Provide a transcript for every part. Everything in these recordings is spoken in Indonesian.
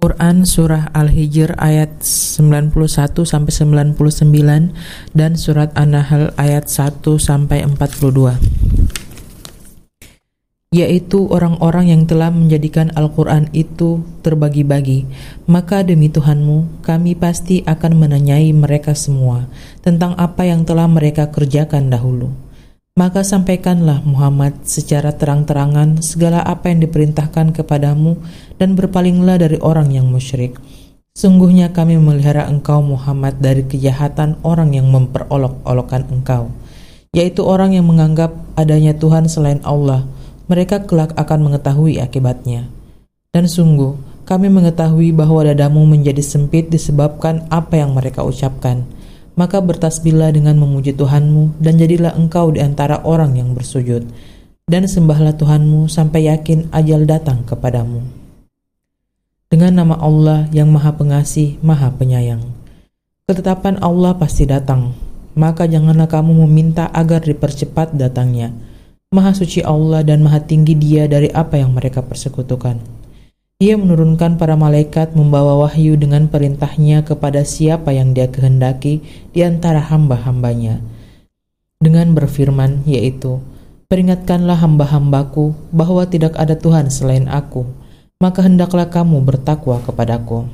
Quran Surah Al-Hijr ayat 91 sampai 99 dan surat An-Nahl ayat 1 sampai 42 yaitu orang-orang yang telah menjadikan Al-Quran itu terbagi-bagi. Maka demi Tuhanmu kami pasti akan menanyai mereka semua tentang apa yang telah mereka kerjakan dahulu maka sampaikanlah Muhammad secara terang-terangan segala apa yang diperintahkan kepadamu dan berpalinglah dari orang yang musyrik. Sungguhnya kami memelihara engkau Muhammad dari kejahatan orang yang memperolok-olokkan engkau, yaitu orang yang menganggap adanya Tuhan selain Allah. Mereka kelak akan mengetahui akibatnya. Dan sungguh, kami mengetahui bahwa dadamu menjadi sempit disebabkan apa yang mereka ucapkan maka bertasbihlah dengan memuji Tuhanmu dan jadilah engkau di antara orang yang bersujud dan sembahlah Tuhanmu sampai yakin ajal datang kepadamu. Dengan nama Allah yang Maha Pengasih, Maha Penyayang. Ketetapan Allah pasti datang, maka janganlah kamu meminta agar dipercepat datangnya. Maha suci Allah dan maha tinggi dia dari apa yang mereka persekutukan. Ia menurunkan para malaikat membawa wahyu dengan perintahnya kepada siapa yang dia kehendaki di antara hamba-hambanya. Dengan berfirman, yaitu, Peringatkanlah hamba-hambaku bahwa tidak ada Tuhan selain aku, maka hendaklah kamu bertakwa kepadaku.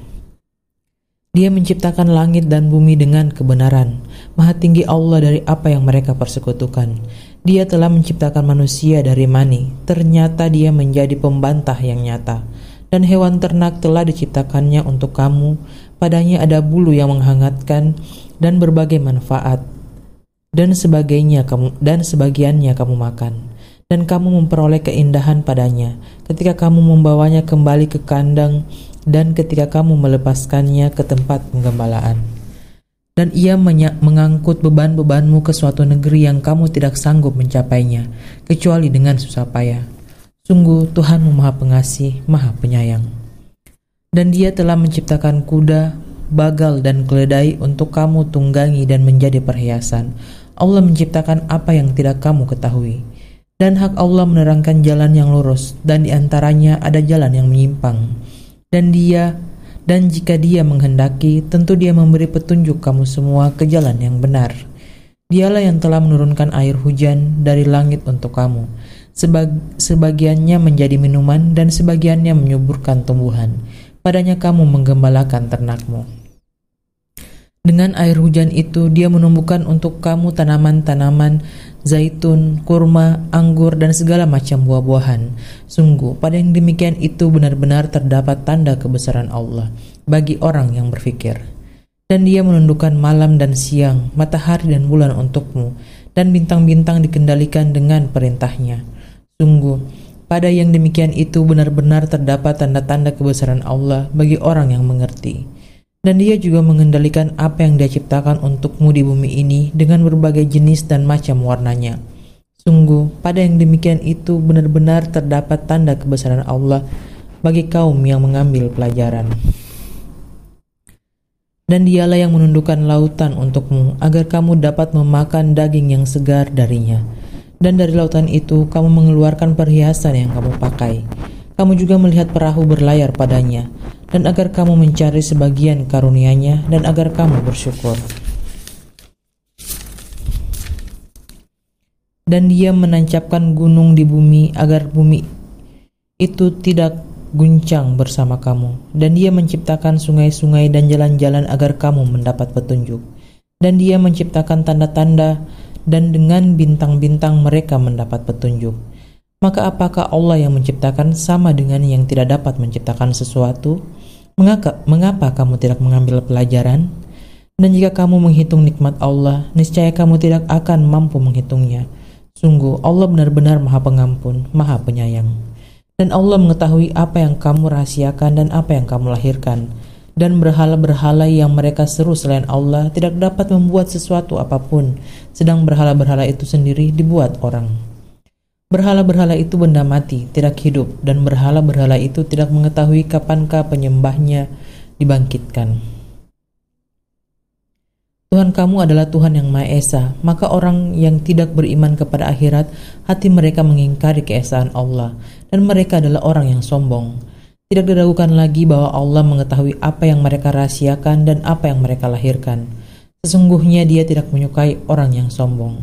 Dia menciptakan langit dan bumi dengan kebenaran. Maha tinggi Allah dari apa yang mereka persekutukan. Dia telah menciptakan manusia dari mani. Ternyata dia menjadi pembantah yang nyata dan hewan ternak telah diciptakannya untuk kamu. Padanya ada bulu yang menghangatkan dan berbagai manfaat. Dan sebagainya kamu dan sebagiannya kamu makan. Dan kamu memperoleh keindahan padanya ketika kamu membawanya kembali ke kandang dan ketika kamu melepaskannya ke tempat penggembalaan. Dan ia mengangkut beban-bebanmu ke suatu negeri yang kamu tidak sanggup mencapainya, kecuali dengan susah payah Sungguh Tuhanmu maha pengasih, maha penyayang. Dan dia telah menciptakan kuda, bagal dan keledai untuk kamu tunggangi dan menjadi perhiasan. Allah menciptakan apa yang tidak kamu ketahui. Dan hak Allah menerangkan jalan yang lurus, dan di antaranya ada jalan yang menyimpang. Dan dia, dan jika dia menghendaki, tentu dia memberi petunjuk kamu semua ke jalan yang benar. Dialah yang telah menurunkan air hujan dari langit untuk kamu Sebag sebagiannya menjadi minuman dan sebagiannya menyuburkan tumbuhan. Padanya kamu menggembalakan ternakmu. Dengan air hujan itu dia menumbuhkan untuk kamu tanaman-tanaman zaitun, kurma, anggur, dan segala macam buah-buahan. Sungguh, pada yang demikian itu benar-benar terdapat tanda kebesaran Allah bagi orang yang berfikir. Dan dia menundukkan malam dan siang, matahari dan bulan untukmu, dan bintang-bintang dikendalikan dengan perintahnya. Sungguh, pada yang demikian itu benar-benar terdapat tanda-tanda kebesaran Allah bagi orang yang mengerti. Dan dia juga mengendalikan apa yang dia ciptakan untukmu di bumi ini dengan berbagai jenis dan macam warnanya. Sungguh, pada yang demikian itu benar-benar terdapat tanda kebesaran Allah bagi kaum yang mengambil pelajaran. Dan dialah yang menundukkan lautan untukmu agar kamu dapat memakan daging yang segar darinya dan dari lautan itu kamu mengeluarkan perhiasan yang kamu pakai. Kamu juga melihat perahu berlayar padanya, dan agar kamu mencari sebagian karunia-Nya dan agar kamu bersyukur. Dan dia menancapkan gunung di bumi agar bumi itu tidak guncang bersama kamu. Dan dia menciptakan sungai-sungai dan jalan-jalan agar kamu mendapat petunjuk. Dan dia menciptakan tanda-tanda dan dengan bintang-bintang mereka mendapat petunjuk. Maka apakah Allah yang menciptakan sama dengan yang tidak dapat menciptakan sesuatu? Mengapa, mengapa kamu tidak mengambil pelajaran? Dan jika kamu menghitung nikmat Allah, niscaya kamu tidak akan mampu menghitungnya. Sungguh, Allah benar-benar Maha Pengampun, Maha Penyayang. Dan Allah mengetahui apa yang kamu rahasiakan dan apa yang kamu lahirkan dan berhala-berhala yang mereka seru selain Allah tidak dapat membuat sesuatu apa pun, sedang berhala-berhala itu sendiri dibuat orang. Berhala-berhala itu benda mati, tidak hidup, dan berhala-berhala itu tidak mengetahui kapankah penyembahnya dibangkitkan. Tuhan kamu adalah Tuhan yang Maha Esa, maka orang yang tidak beriman kepada akhirat, hati mereka mengingkari keesaan Allah, dan mereka adalah orang yang sombong. Tidak diragukan lagi bahwa Allah mengetahui apa yang mereka rahasiakan dan apa yang mereka lahirkan. Sesungguhnya dia tidak menyukai orang yang sombong.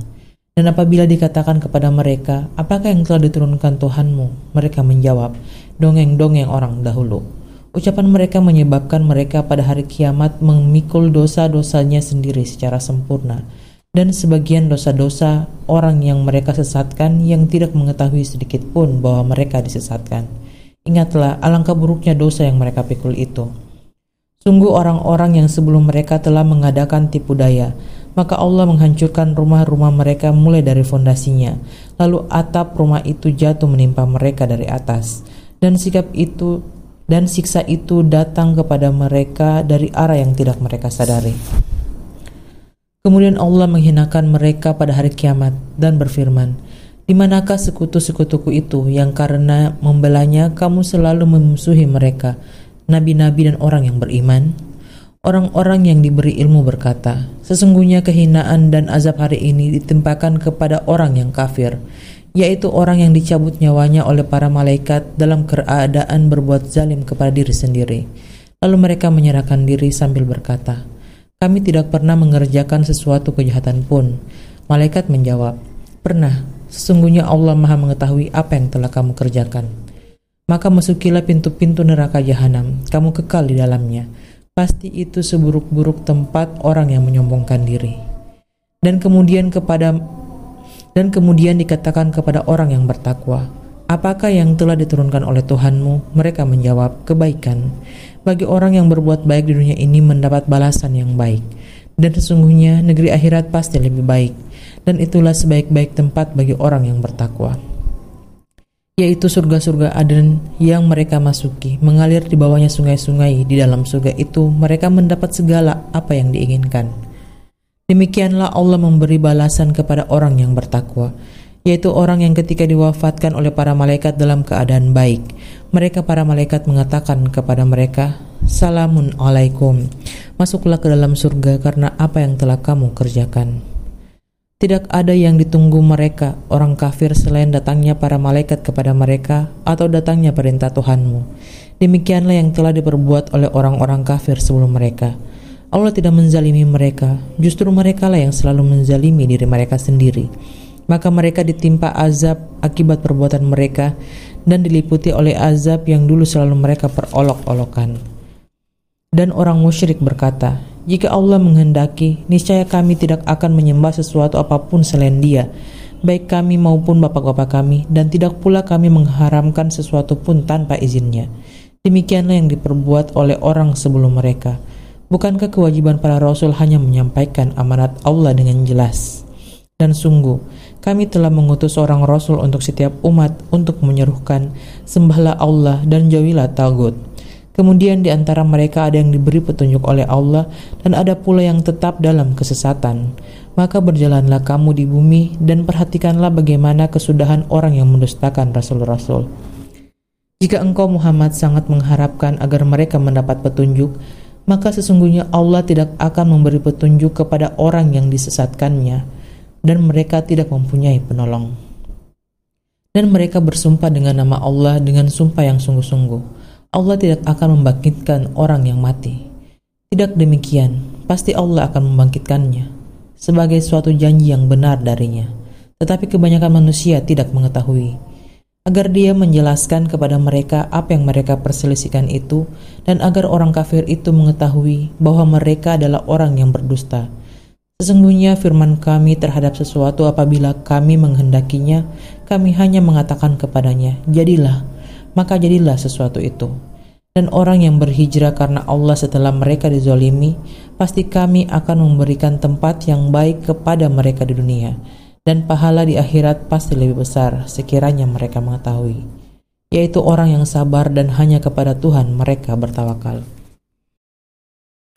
Dan apabila dikatakan kepada mereka, apakah yang telah diturunkan Tuhanmu? Mereka menjawab, dongeng-dongeng orang dahulu. Ucapan mereka menyebabkan mereka pada hari kiamat memikul dosa-dosanya sendiri secara sempurna. Dan sebagian dosa-dosa orang yang mereka sesatkan yang tidak mengetahui sedikit pun bahwa mereka disesatkan Ingatlah alangkah buruknya dosa yang mereka pikul itu. Sungguh orang-orang yang sebelum mereka telah mengadakan tipu daya, maka Allah menghancurkan rumah-rumah mereka mulai dari fondasinya, lalu atap rumah itu jatuh menimpa mereka dari atas. Dan sikap itu dan siksa itu datang kepada mereka dari arah yang tidak mereka sadari. Kemudian Allah menghinakan mereka pada hari kiamat dan berfirman, di manakah sekutu-sekutuku itu yang karena membelanya kamu selalu memusuhi mereka, nabi-nabi dan orang yang beriman? Orang-orang yang diberi ilmu berkata, Sesungguhnya kehinaan dan azab hari ini ditimpakan kepada orang yang kafir, yaitu orang yang dicabut nyawanya oleh para malaikat dalam keadaan berbuat zalim kepada diri sendiri. Lalu mereka menyerahkan diri sambil berkata, Kami tidak pernah mengerjakan sesuatu kejahatan pun. Malaikat menjawab, Pernah, Sesungguhnya Allah Maha mengetahui apa yang telah kamu kerjakan. Maka masukilah pintu-pintu neraka jahanam, kamu kekal di dalamnya. Pasti itu seburuk-buruk tempat orang yang menyombongkan diri. Dan kemudian kepada dan kemudian dikatakan kepada orang yang bertakwa, Apakah yang telah diturunkan oleh Tuhanmu? Mereka menjawab, kebaikan. Bagi orang yang berbuat baik di dunia ini mendapat balasan yang baik. Dan sesungguhnya negeri akhirat pasti lebih baik dan itulah sebaik-baik tempat bagi orang yang bertakwa yaitu surga-surga Aden yang mereka masuki, mengalir di bawahnya sungai-sungai. Di dalam surga itu, mereka mendapat segala apa yang diinginkan. Demikianlah Allah memberi balasan kepada orang yang bertakwa, yaitu orang yang ketika diwafatkan oleh para malaikat dalam keadaan baik. Mereka para malaikat mengatakan kepada mereka, Salamun alaikum, masuklah ke dalam surga karena apa yang telah kamu kerjakan. Tidak ada yang ditunggu mereka, orang kafir, selain datangnya para malaikat kepada mereka atau datangnya perintah Tuhanmu. Demikianlah yang telah diperbuat oleh orang-orang kafir sebelum mereka. Allah tidak menzalimi mereka, justru mereka lah yang selalu menzalimi diri mereka sendiri. Maka mereka ditimpa azab akibat perbuatan mereka dan diliputi oleh azab yang dulu selalu mereka perolok-olokan. Dan orang musyrik berkata, jika Allah menghendaki, niscaya kami tidak akan menyembah sesuatu apa pun selain Dia, baik kami maupun bapak-bapak kami, dan tidak pula kami mengharamkan sesuatu pun tanpa izinnya. Demikianlah yang diperbuat oleh orang sebelum mereka. Bukankah kewajiban para rasul hanya menyampaikan amanat Allah dengan jelas? Dan sungguh, kami telah mengutus seorang rasul untuk setiap umat untuk menyerukan sembahlah Allah dan jauhilah tagut. Kemudian di antara mereka ada yang diberi petunjuk oleh Allah dan ada pula yang tetap dalam kesesatan. Maka berjalanlah kamu di bumi dan perhatikanlah bagaimana kesudahan orang yang mendustakan rasul-rasul. Jika engkau Muhammad sangat mengharapkan agar mereka mendapat petunjuk, maka sesungguhnya Allah tidak akan memberi petunjuk kepada orang yang disesatkannya dan mereka tidak mempunyai penolong. Dan mereka bersumpah dengan nama Allah dengan sumpah yang sungguh-sungguh Allah tidak akan membangkitkan orang yang mati. Tidak demikian, pasti Allah akan membangkitkannya sebagai suatu janji yang benar darinya. Tetapi kebanyakan manusia tidak mengetahui. Agar dia menjelaskan kepada mereka apa yang mereka perselisihkan itu dan agar orang kafir itu mengetahui bahwa mereka adalah orang yang berdusta. Sesungguhnya firman kami terhadap sesuatu apabila kami menghendakinya, kami hanya mengatakan kepadanya, jadilah, maka jadilah sesuatu itu. Dan orang yang berhijrah karena Allah setelah mereka dizolimi, pasti kami akan memberikan tempat yang baik kepada mereka di dunia, dan pahala di akhirat pasti lebih besar sekiranya mereka mengetahui, yaitu orang yang sabar dan hanya kepada Tuhan mereka bertawakal.